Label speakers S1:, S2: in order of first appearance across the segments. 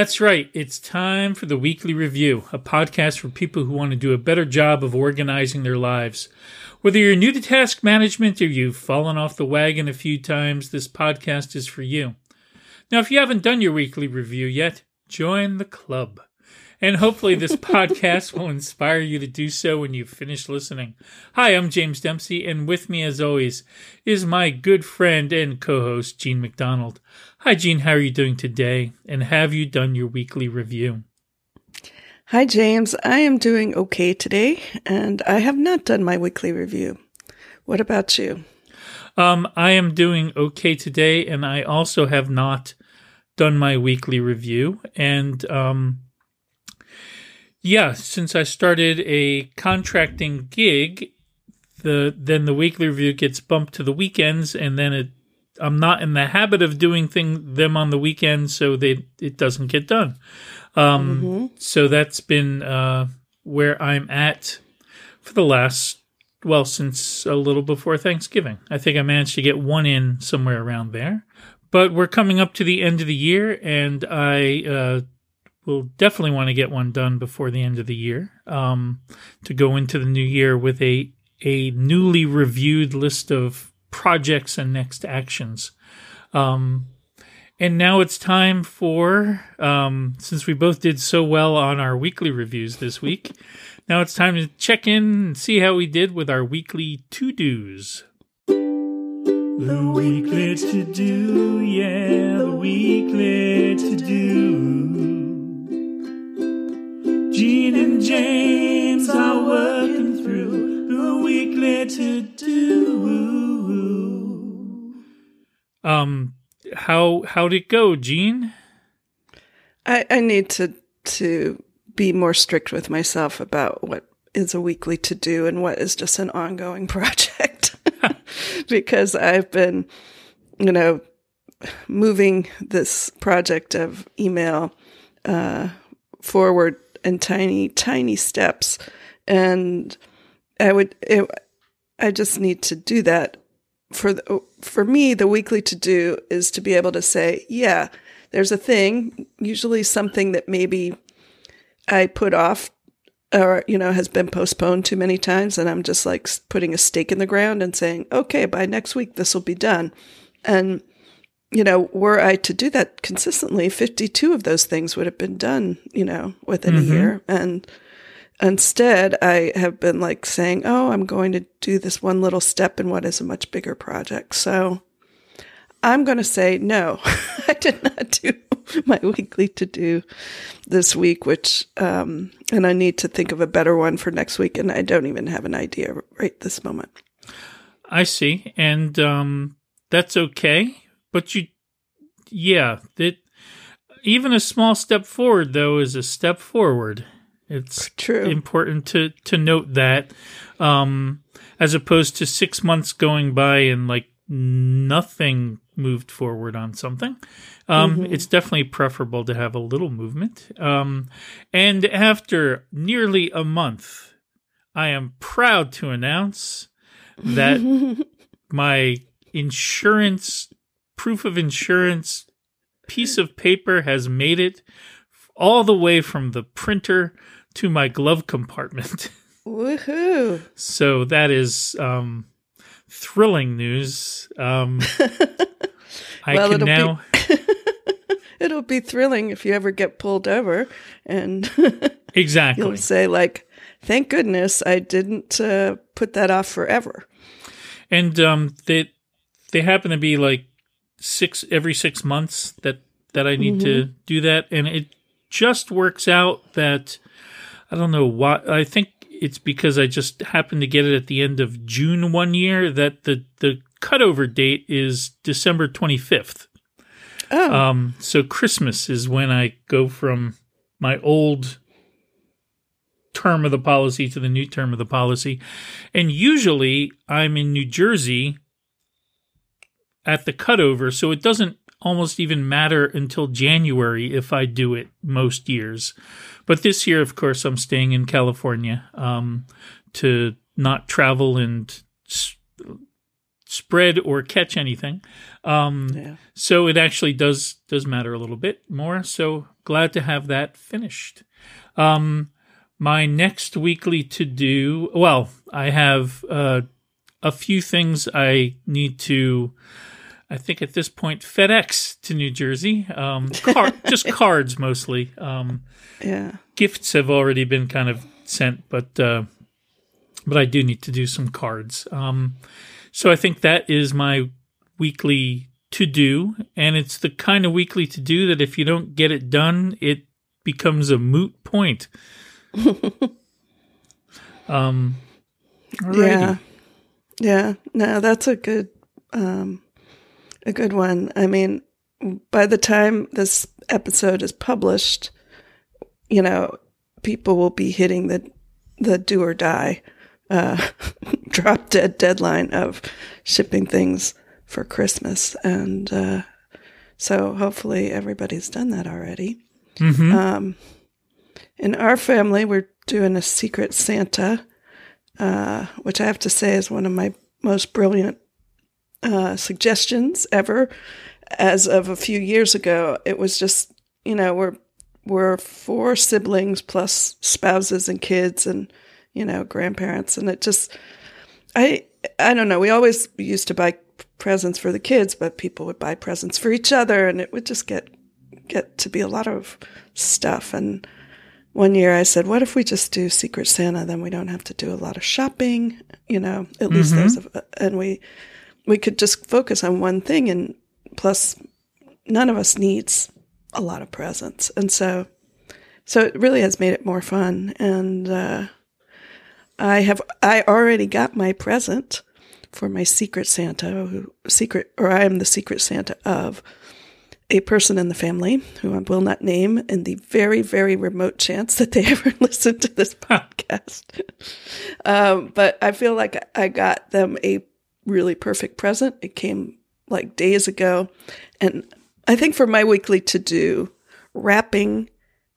S1: That's right. It's time for the Weekly Review, a podcast for people who want to do a better job of organizing their lives. Whether you're new to task management or you've fallen off the wagon a few times, this podcast is for you. Now, if you haven't done your weekly review yet, join the club. And hopefully, this podcast will inspire you to do so when you finish listening. Hi, I'm James Dempsey, and with me, as always, is my good friend and co host, Jean MacDonald. Hi, Jean, how are you doing today? And have you done your weekly review?
S2: Hi, James. I am doing okay today, and I have not done my weekly review. What about you?
S1: Um, I am doing okay today, and I also have not done my weekly review. And um, yeah, since I started a contracting gig, the then the weekly review gets bumped to the weekends, and then it I'm not in the habit of doing thing them on the weekends, so they it doesn't get done. Um, mm-hmm. So that's been uh, where I'm at for the last well since a little before Thanksgiving. I think I managed to get one in somewhere around there. But we're coming up to the end of the year, and I uh, we'll definitely want to get one done before the end of the year um, to go into the new year with a a newly reviewed list of projects and next actions. Um, and now it's time for um, since we both did so well on our weekly reviews this week. Now it's time to check in and see how we did with our weekly to dos. The weekly to do, yeah, the weekly to do. Jean and James are working through the weekly to do. Um, how how'd it go, Jean?
S2: I, I need to to be more strict with myself about what is a weekly to do and what is just an ongoing project because I've been, you know, moving this project of email uh, forward in tiny, tiny steps. And I would, it, I just need to do that. For the, for me, the weekly to do is to be able to say, yeah, there's a thing, usually something that maybe I put off or you know has been postponed too many times and i'm just like putting a stake in the ground and saying okay by next week this will be done and you know, were I to do that consistently, 52 of those things would have been done, you know, within mm-hmm. a year. And instead, I have been like saying, oh, I'm going to do this one little step in what is a much bigger project. So I'm going to say no, I did not do my weekly to do this week, which, um, and I need to think of a better one for next week. And I don't even have an idea right this moment.
S1: I see. And, um, that's okay but you, yeah, that even a small step forward though is a step forward. It's
S2: true
S1: important to to note that, um, as opposed to six months going by and like nothing moved forward on something. Um, mm-hmm. It's definitely preferable to have a little movement. Um, and after nearly a month, I am proud to announce that my insurance proof of insurance piece of paper has made it all the way from the printer to my glove compartment.
S2: Woohoo!
S1: so that is um, thrilling news. Um, I well, can now.
S2: Be, it'll be thrilling if you ever get pulled over, and
S1: exactly
S2: you'll say like, "Thank goodness I didn't uh, put that off forever."
S1: And um, they they happen to be like six every six months that that I need mm-hmm. to do that, and it just works out that I don't know why. I think it's because I just happened to get it at the end of June one year that the the cutover date is December twenty fifth. Oh. Um, so Christmas is when I go from my old term of the policy to the new term of the policy. And usually I'm in New Jersey at the cutover, so it doesn't almost even matter until January if I do it most years. But this year, of course, I'm staying in California um, to not travel and s- spread or catch anything. Um,
S2: Yeah.
S1: so it actually does does matter a little bit more. So glad to have that finished. Um, my next weekly to do. Well, I have uh, a few things I need to. I think at this point FedEx to New Jersey. Um, car- just cards mostly. Um,
S2: Yeah.
S1: gifts have already been kind of sent, but uh, but I do need to do some cards. Um, so I think that is my weekly to do, and it's the kind of weekly to do that if you don't get it done, it becomes a moot point. um, alrighty.
S2: Yeah. Yeah. No, that's a good um a good one. I mean, by the time this episode is published, you know, people will be hitting the the do or die uh drop dead deadline of shipping things for Christmas and uh so hopefully everybody's done that already.
S1: Mhm.
S2: Um, in our family, we're doing a Secret Santa, uh, which I have to say is one of my most brilliant uh, suggestions ever. As of a few years ago, it was just you know we're we're four siblings plus spouses and kids and you know grandparents, and it just I I don't know. We always used to buy presents for the kids, but people would buy presents for each other, and it would just get get to be a lot of stuff. And one year I said, "What if we just do Secret Santa? Then we don't have to do a lot of shopping. You know, at least there's a, and we we could just focus on one thing. And plus, none of us needs a lot of presents, and so so it really has made it more fun. And uh, I have I already got my present for my Secret Santa, who secret or I am the Secret Santa of a person in the family who I will not name in the very, very remote chance that they ever listen to this podcast. um, but I feel like I got them a really perfect present. It came like days ago. And I think for my weekly to do, wrapping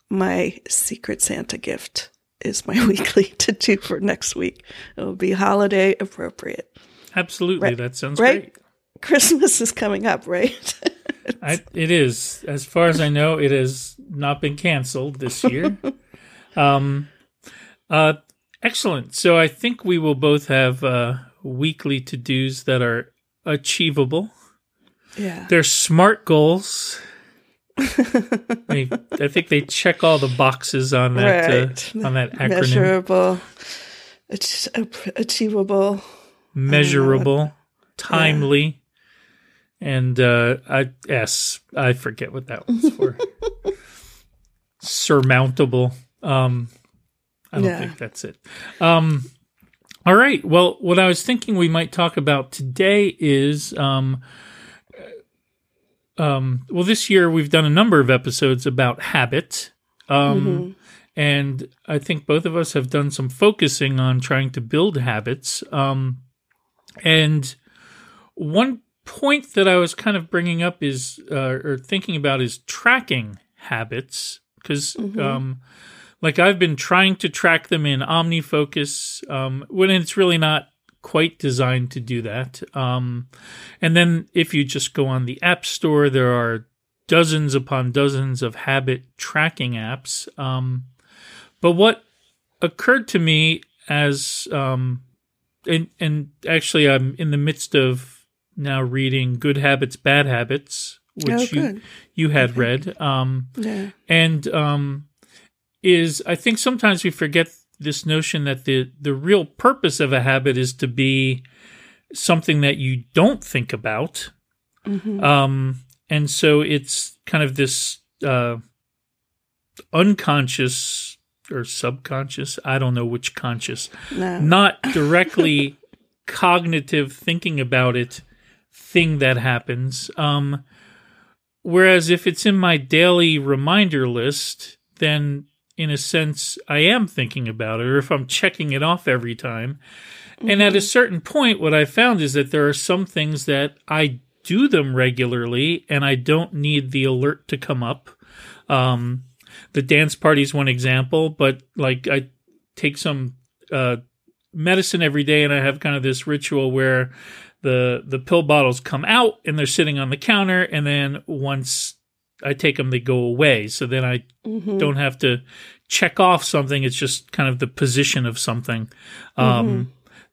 S2: my Secret Santa gift is my weekly to do for next week. It will be holiday appropriate.
S1: Absolutely,
S2: Right.
S1: that sounds
S2: Right?
S1: great.
S2: Christmas is coming up, right?
S1: I, it is, as far as I know, it has not been canceled this year. um, uh, excellent. So I think we will both have uh, weekly to dos that are achievable.
S2: yeah.
S1: They're smart goals. they, I think they check all the boxes on that
S2: Right.
S1: uh, on that acronym.
S2: measurable, ach- achievable.
S1: Measurable, timely, and uh, I S. I forget what that one's for. Surmountable. Um, I don't
S2: Yeah.
S1: think that's it. Um, all right. Well, what I was thinking we might talk about today is, um, um, well, this year we've done a number of episodes about habit. Um, And I think both of us have done some focusing on trying to build habits. Um, and one point that I was kind of bringing up is, uh, or thinking about, is tracking habits. Because, um, like, I've been trying to track them in OmniFocus um, when it's really not quite designed to do that. Um, and then if you just go on the App Store, there are dozens upon dozens of habit tracking apps. Um, but what occurred to me as, um, and, and actually, I'm in the midst of now reading Good Habits, Bad Habits, which
S2: Oh,
S1: you you had read. Um,
S2: Yeah.
S1: and um, is I think sometimes we forget this notion that the the real purpose of a habit is to be something that you don't think about. Um, and so it's kind of this uh, unconscious or subconscious, I don't know which conscious,
S2: No.
S1: not directly cognitive thinking about it thing that happens. Um, whereas if it's in my daily reminder list, then in a sense I am thinking about it, or if I'm checking it off every time. And at a certain point, what I found is that there are some things that I do them regularly and I don't need the alert to come up. Um, the dance party is one example, but like I take some uh, medicine every day and I have kind of this ritual where the the pill bottles come out and they're sitting on the counter, and then once I take them, they go away. So then I
S2: Mm-hmm.
S1: don't have to check off something. It's just kind of the position of something um,
S2: Mm-hmm.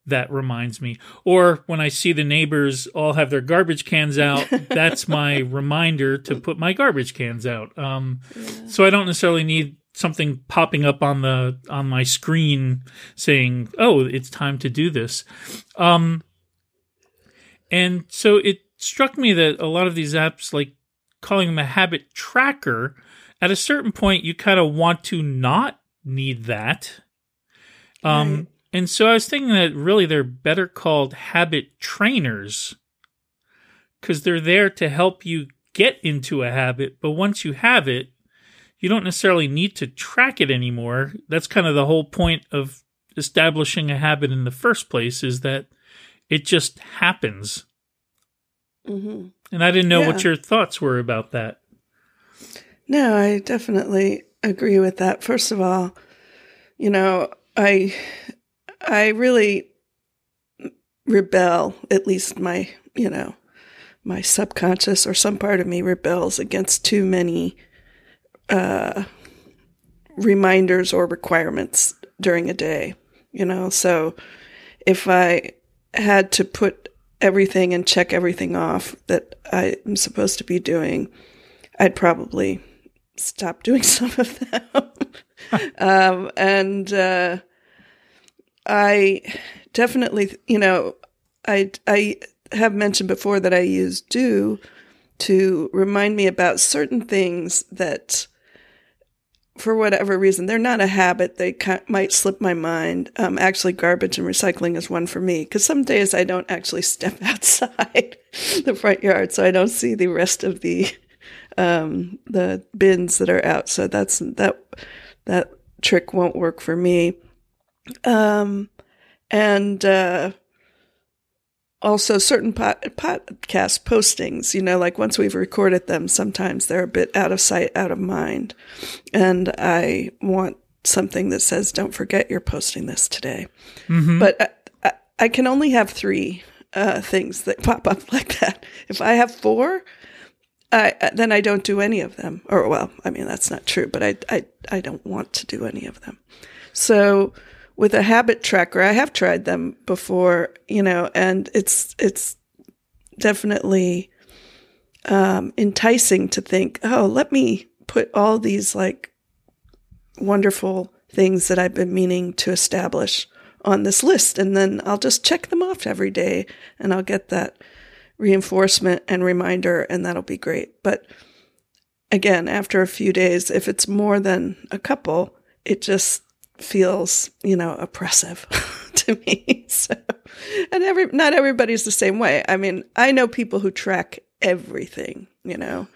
S1: that reminds me. Or when I see the neighbors all have their garbage cans out, that's my reminder to put my garbage cans out. Um, So I don't necessarily need something popping up on the on my screen saying, "Oh, it's time to do this." Um, and so it struck me that a lot of these apps, like calling them a habit tracker, at a certain point, you kind of want to not need that. Um,
S2: Right.
S1: And so I was thinking that really they're better called habit trainers because they're there to help you get into a habit. But once you have it, you don't necessarily need to track it anymore. That's kind of the whole point of establishing a habit in the first place is that it just happens.
S2: Hmm
S1: And I didn't know what your thoughts were about that.
S2: No, I definitely agree with that. First of all, you know, I I really rebel, at least my, you know, my subconscious or some part of me rebels against too many uh reminders or requirements during a day, you know. So if I had to put everything and check everything off that I'm supposed to be doing, I'd probably stop doing some of them. um, and uh, I definitely, you know, I I have mentioned before that I use Due to remind me about certain things that, for whatever reason, they're not a habit. They might slip my mind. Um, actually, garbage and recycling is one for me because some days I don't actually step outside the front yard, so I don't see the rest of the um, the bins that are out. So that's that that trick won't work for me. Um, and uh, also certain pod, podcast postings, you know, like once we've recorded them, sometimes they're a bit out of sight, out of mind. And I want something that says, don't forget you're posting this today. But I, I, I can only have three uh, things that pop up like that. If I have four, I, then I don't do any of them. Or, well, I mean, that's not true, but I, I, I don't want to do any of them. So with a habit tracker, I have tried them before, you know, and it's, it's definitely, um, enticing to think, oh, let me put all these like wonderful things that I've been meaning to establish on this list. And then I'll just check them off every day and I'll get that reinforcement and reminder, and that'll be great. But again, after a few days, if it's more than a couple, it just feels, you know, oppressive to me. So, and every, not everybody's the same way. I mean, I know people who track everything, you know,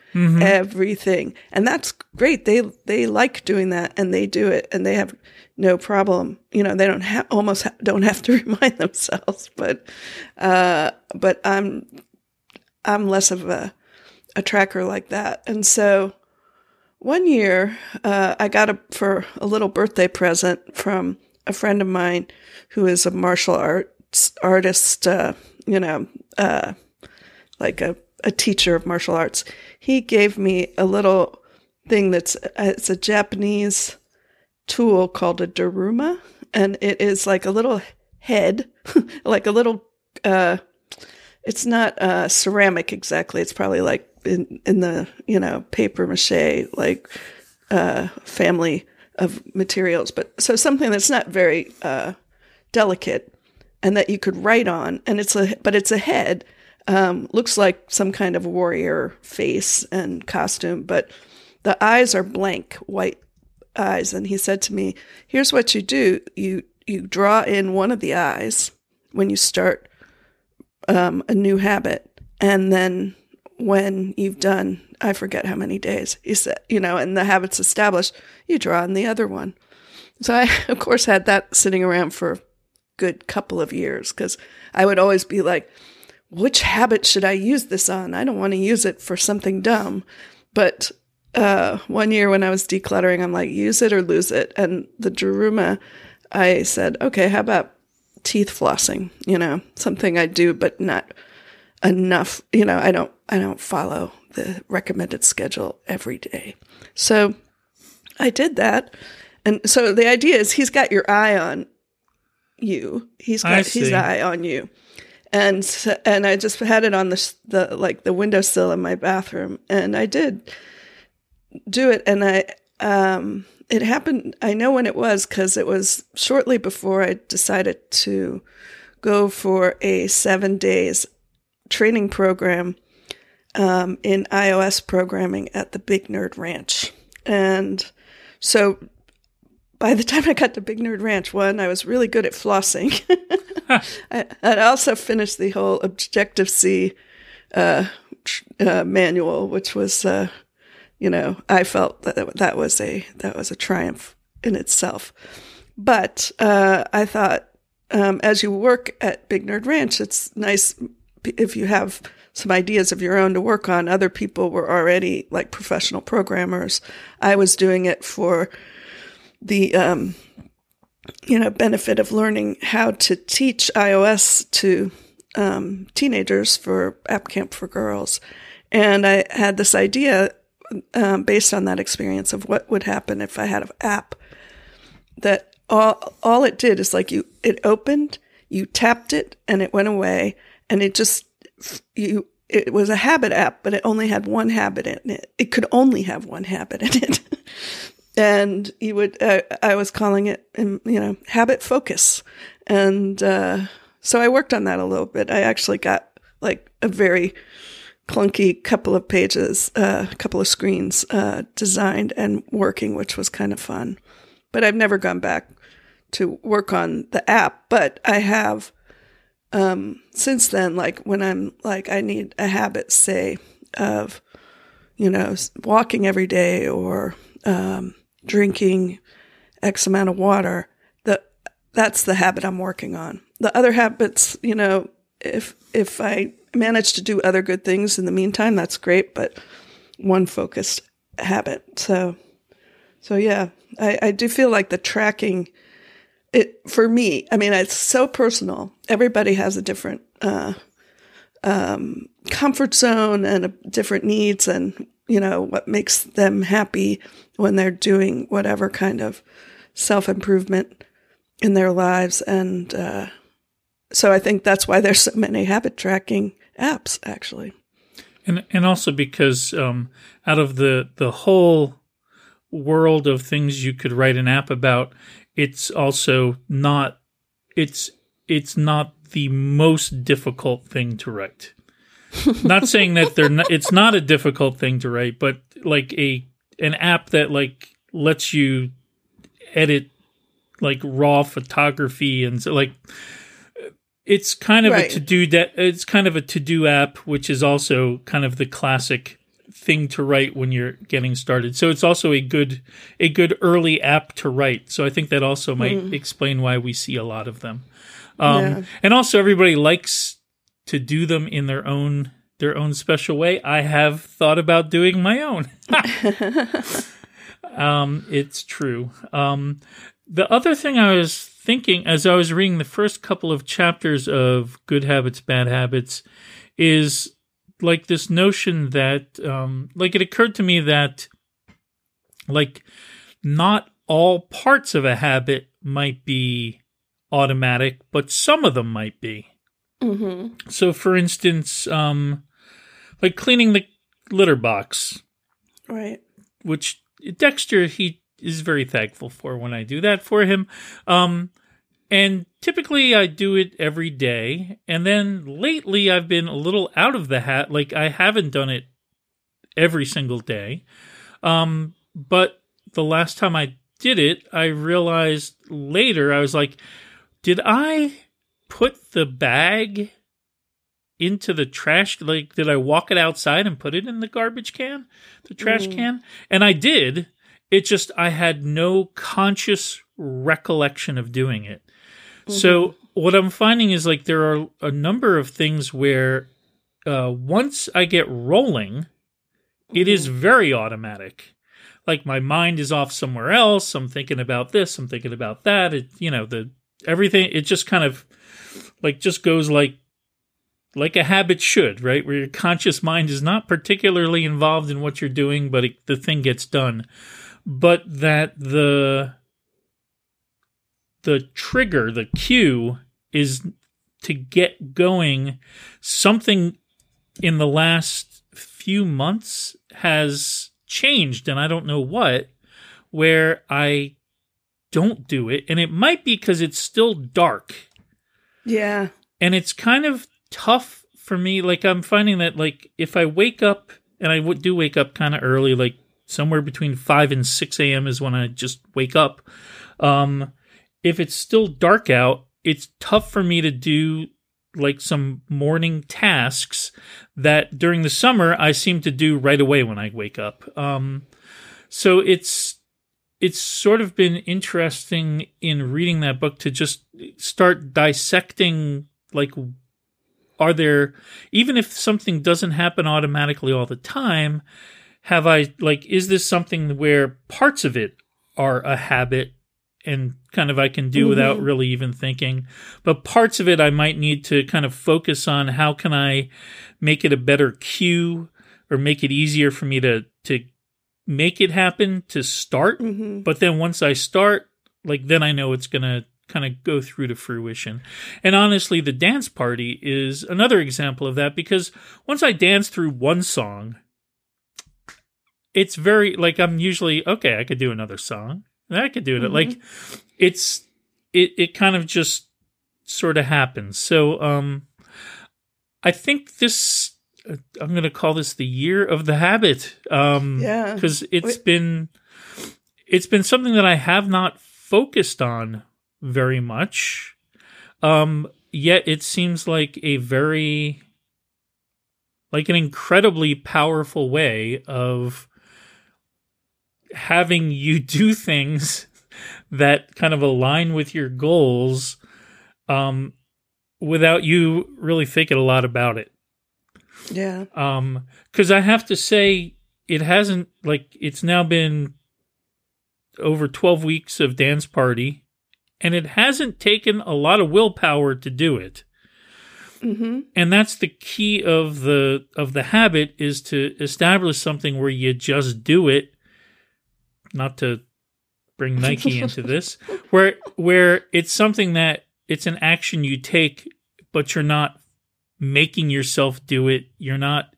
S2: everything. And that's great. They, they like doing that and they do it and they have no problem. You know, they don't have, almost ha- don't have to remind themselves, but, uh, but I'm, I'm less of a, a tracker like that. And so one year, uh, I got a, for a little birthday present from a friend of mine who is a martial arts artist, uh, you know, uh, like a, a teacher of martial arts. He gave me a little thing that's, uh, it's a Japanese tool called a daruma. And it is like a little head, like a little, uh, it's not uh, ceramic exactly. It's probably like in in the you know paper mache like uh, family of materials, but so something that's not very uh, delicate and that you could write on. And it's a but it's a head. Um, looks like some kind of warrior face and costume, but the eyes are blank white eyes. And he said to me, "Here's what you do: you you draw in one of the eyes when you start." um, a new habit. And then when you've done, I forget how many days, you said, you know, and the habit's established, you draw on the other one. So I, of course, had that sitting around for a good couple of years because I would always be like, which habit should I use this on? I don't want to use it for something dumb. But uh, one year when I was decluttering, I'm like, use it or lose it. And the Daruma, I said, okay, how about teeth flossing, you know, something I do, but not enough. You know, I don't, I don't follow the recommended schedule every day. So I did that. And so the idea is he's got your eye on you. He's got his eye on you. And so, and I just had it on the the like the windowsill in my bathroom and I did do it and I um it happened I know when it was cuz it was shortly before I decided to go for a 7 days training program um, in iOS programming at the Big Nerd Ranch. And so by the time I got to Big Nerd Ranch, one, I was really good at flossing. I, I also finished the whole Objective C uh, uh, manual, which was, uh, you know, I felt that that was a that was a triumph in itself. But uh, I thought, um, as you work at Big Nerd Ranch, it's nice if you have some ideas of your own to work on. Other people were already like professional programmers. I was doing it for the um, you know benefit of learning how to teach iOS to um, teenagers for App Camp for Girls, and I had this idea um, based on that experience of what would happen if I had an app that all all it did is like you it opened, you tapped it, and it went away, and it just you it was a habit app, but it only had one habit in it. It could only have one habit in it. and you would uh, i was calling it um, you know habit focus and uh, so i worked on that a little bit i actually got like a very clunky couple of pages uh, a couple of screens uh, designed and working which was kind of fun but i've never gone back to work on the app but i have um, since then like when i'm like i need a habit say of you know walking every day or um, drinking X amount of water. The that's the habit I'm working on. The other habits, you know, if if I manage to do other good things in the meantime, that's great. But one focused habit. So so yeah, I, I do feel like the tracking it for me. I mean, it's so personal. Everybody has a different uh, um, comfort zone and a, different needs, and you know what makes them happy when they're doing whatever kind of self improvement in their lives. And uh, so I think that's why there's so many habit tracking apps, actually.
S1: and and also because um, out of the the whole world of things you could write an app about, it's also not it's it's not the most difficult thing to write. not saying that they're not, it's not a difficult thing to write, but like a an app that like lets you edit like raw photography and so like it's kind of
S2: Right.
S1: a to do that it's kind of a to do app which is also kind of the classic thing to write when you're getting started. So it's also a good a good early app to write. So i think that also might explain why we see a lot of them. Um,
S2: Yeah.
S1: and also everybody likes to do them in their own their own special way. I have thought about doing my own. Um, it's true. Um, the other thing I was thinking as I was reading the first couple of chapters of Good Habits, Bad Habits is like this notion that, um, like, it occurred to me that, like, not all parts of a habit might be automatic, but some of them might be.
S2: Mm-hmm.
S1: So, for instance, um, like cleaning the litter box,
S2: Right.
S1: which Dexter he is very thankful for when I do that for him. Um, and typically I do it every day, and then lately I've been a little out of the hat. Like I haven't done it every single day. Um, but the last time I did it, I realized later I was like, did I put the bag into the trash? Like, did I walk it outside and put it in the garbage can, the trash can? And I did. It just, I had no conscious recollection of doing it. So, what I'm finding is like there are a number of things where uh, once I get rolling, it is very automatic. Like my mind is off somewhere else. I'm thinking about this. I'm thinking about that. It, you know, the everything it just kind of like just goes like like a habit should, right? Where your conscious mind is not particularly involved in what you're doing, but it, the thing gets done. But that the the trigger, the cue is to get going. Something in the last few months has changed, and I don't know what, where I don't do it. And it might be because it's still dark.
S2: Yeah.
S1: And it's kind of tough for me. Like, I'm finding that, like, if I wake up, and I do wake up kind of early, like somewhere between 5 and 6 a.m. is when I just wake up. Um, if it's still dark out, it's tough for me to do like some morning tasks that during the summer I seem to do right away when I wake up. Um, so it's it's sort of been interesting in reading that book to just start dissecting like are there even if something doesn't happen automatically all the time have i like is this something where parts of it are a habit and kind of I can do mm-hmm. without really even thinking. But parts of it I might need to kind of focus on how can I make it a better cue or make it easier for me to to make it happen to start. Mm-hmm. But then once I start, like then I know it's gonna kind of go through to fruition. And honestly, the dance party is another example of that because once I dance through one song, it's very like I'm usually okay, I could do another song I could do it. Mm-hmm. Like it's it it kind of just sort of happens. So um I think this uh, I'm going to call this the year of the habit. Um
S2: yeah.
S1: cuz it's Wait. been it's been something that I have not focused on very much. Um yet it seems like a very like an incredibly powerful way of having you do things that kind of align with your goals um, without you really thinking a lot about it.
S2: Yeah.
S1: Um, because I have to say, it hasn't like it's now been over 12 weeks of dance party and it hasn't taken a lot of willpower to do it. Mm-hmm. And that's the key of the of the habit is to establish something where you just do it not to bring Nike into this, where where it's something that it's an action you take, but you're not making yourself do it. You're not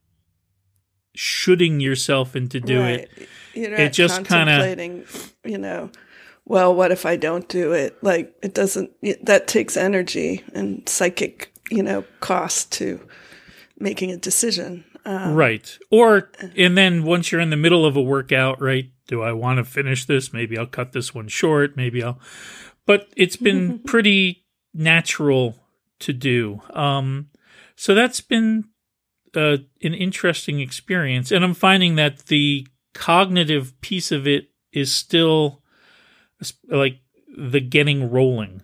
S1: shooting yourself into do right. it.
S2: You're it just kind of, you know, well, what if I don't do it? Like it doesn't. That takes energy and psychic, you know, cost to making a decision.
S1: Um, right. Or and then once you're in the middle of a workout, right? do I want to finish this? Maybe I'll cut this one short. Maybe I'll. But it's been pretty natural to do. Um, so that's been uh, an interesting experience, and I'm finding that the cognitive piece of it is still like the getting rolling.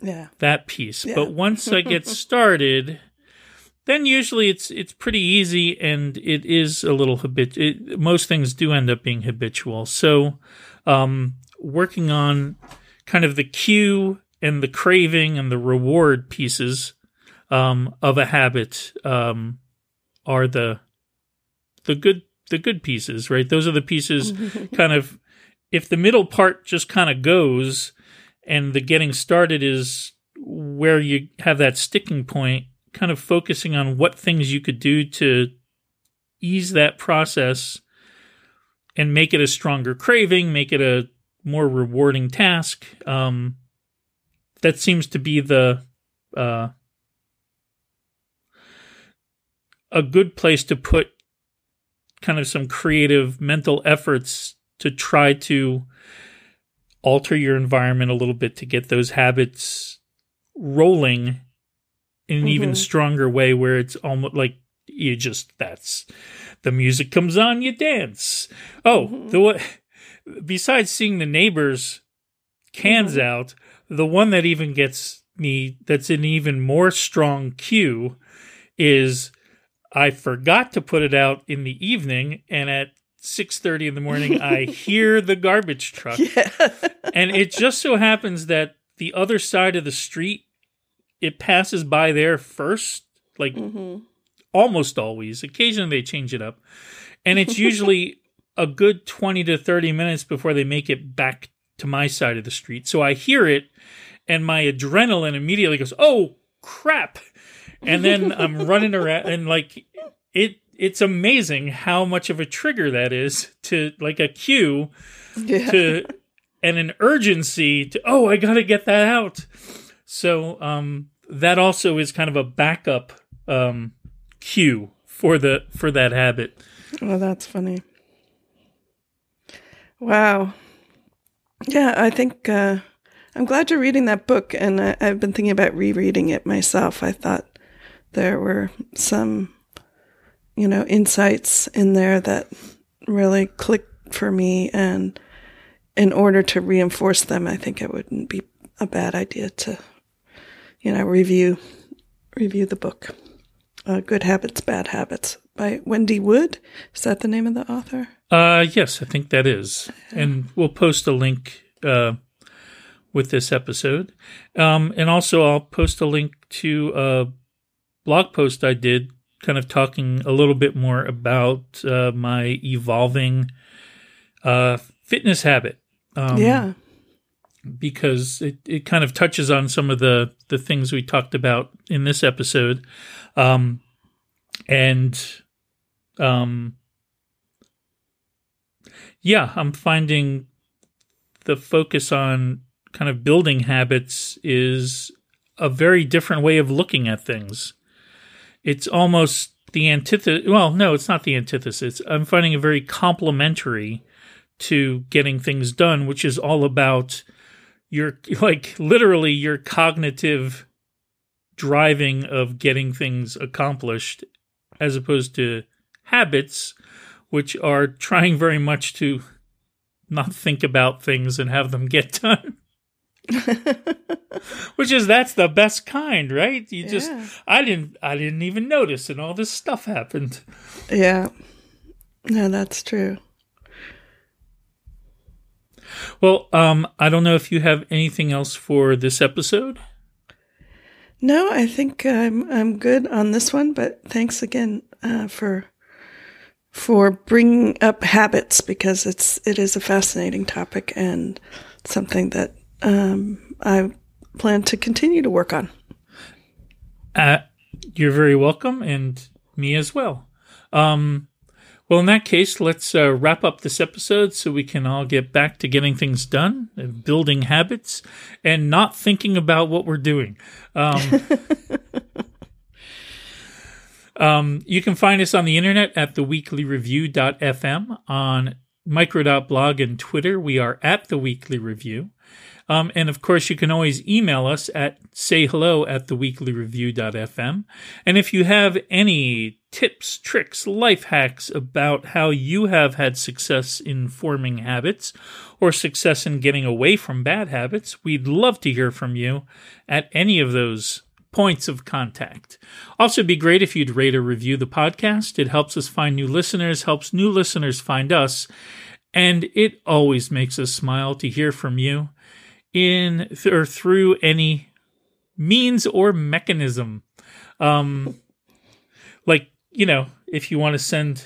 S2: Yeah.
S1: That piece. Yeah. But once I get started, then usually it's it's pretty easy and it is a little habit. Most things do end up being habitual. So, um, working on kind of the cue and the craving and the reward pieces um, of a habit um, are the the good the good pieces, right? Those are the pieces kind of if the middle part just kind of goes and the getting started is where you have that sticking point kind of focusing on what things you could do to ease that process and make it a stronger craving, make it a more rewarding task. Um, that seems to be the uh, a good place to put kind of some creative mental efforts to try to alter your environment a little bit to get those habits rolling in an mm-hmm. even stronger way where it's almost like you just that's the music comes on you dance oh mm-hmm. the what besides seeing the neighbors cans mm-hmm. out the one that even gets me that's an even more strong cue is i forgot to put it out in the evening and at 6:30 in the morning I hear the garbage truck. Yeah. and it just so happens that the other side of the street, it passes by there first, like almost always. Occasionally they change it up. And it's usually a good 20 to 30 minutes before they make it back to my side of the street. So I hear it and my adrenaline immediately goes, "Oh, crap." And then I'm running around and like it it's amazing how much of a trigger that is to like a cue
S2: Yeah.
S1: to and an urgency to oh I got to get that out. So um that also is kind of a backup um cue for the for that habit.
S2: Oh, that's funny. Wow. Yeah, I think uh, I'm glad you're reading that book, and I, I've been thinking about rereading it myself. I thought there were some, you know, insights in there that really clicked for me, and in order to reinforce them, I think it wouldn't be a bad idea to, you know, review review the book. Uh, Good Habits, Bad Habits by Wendy Wood. Is that the name of the author?
S1: Uh yes, I think that is. And we'll post a link uh with this episode. Um and also I'll post a link to a blog post I did kind of talking a little bit more about uh my evolving uh fitness habit. Um
S2: yeah.
S1: Because it, it kind of touches on some of the, the things we talked about in this episode. Um, and um, yeah, I'm finding the focus on kind of building habits is a very different way of looking at things. It's almost the antithesis. Well, no, it's not the antithesis. I'm finding it very complementary to getting things done, which is all about your like literally your cognitive driving of getting things accomplished as opposed to habits which are trying very much to not think about things and have them get done which is that's the best kind right you just
S2: Yeah.
S1: i didn't i didn't even notice and all this stuff happened
S2: Yeah. No, that's true.
S1: Well um i don't know if you have anything else for this episode
S2: No, I think I'm I'm good on this one, but thanks again uh, for for bringing up habits because it's it is a fascinating topic and something that um, I plan to continue to work on.
S1: Uh, you're very welcome, and me as well. Um, well, in that case, let's uh, wrap up this episode so we can all get back to getting things done, building habits, and not thinking about what we're doing. Um, um, you can find us on the internet at theweeklyreview.fm, on micro.blog and Twitter. We are at the Weekly Review. Um, and of course, you can always email us at sayhello at theweeklyreview.fm. And if you have any tips, tricks, life hacks about how you have had success in forming habits or success in getting away from bad habits, we'd love to hear from you at any of those points of contact. Also, it'd be great if you'd rate or review the podcast. It helps us find new listeners, helps new listeners find us, and it always makes us smile to hear from you in th- or through any means or mechanism. Um, like you know, if you want to send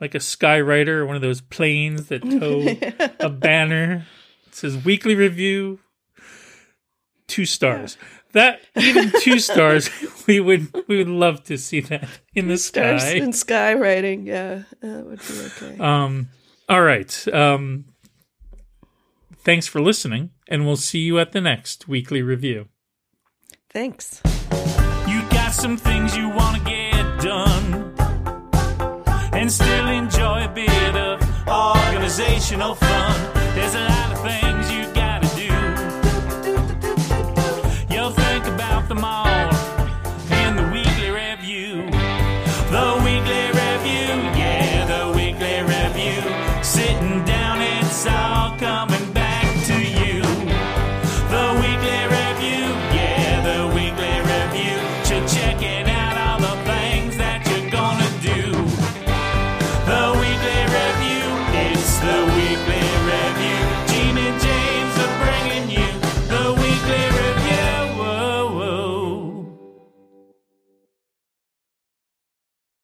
S1: like a skywriter, one of those planes that tow a banner, it says weekly review, two stars. That even two stars, we would we would love to see that in the
S2: Stars
S1: sky.
S2: in skywriting, yeah, that would be okay.
S1: Um, all right. Um, thanks for listening, and we'll see you at the next weekly review.
S2: Thanks.
S1: You got some things you want to get done and still enjoy a bit of organizational fun. There's a lot of things you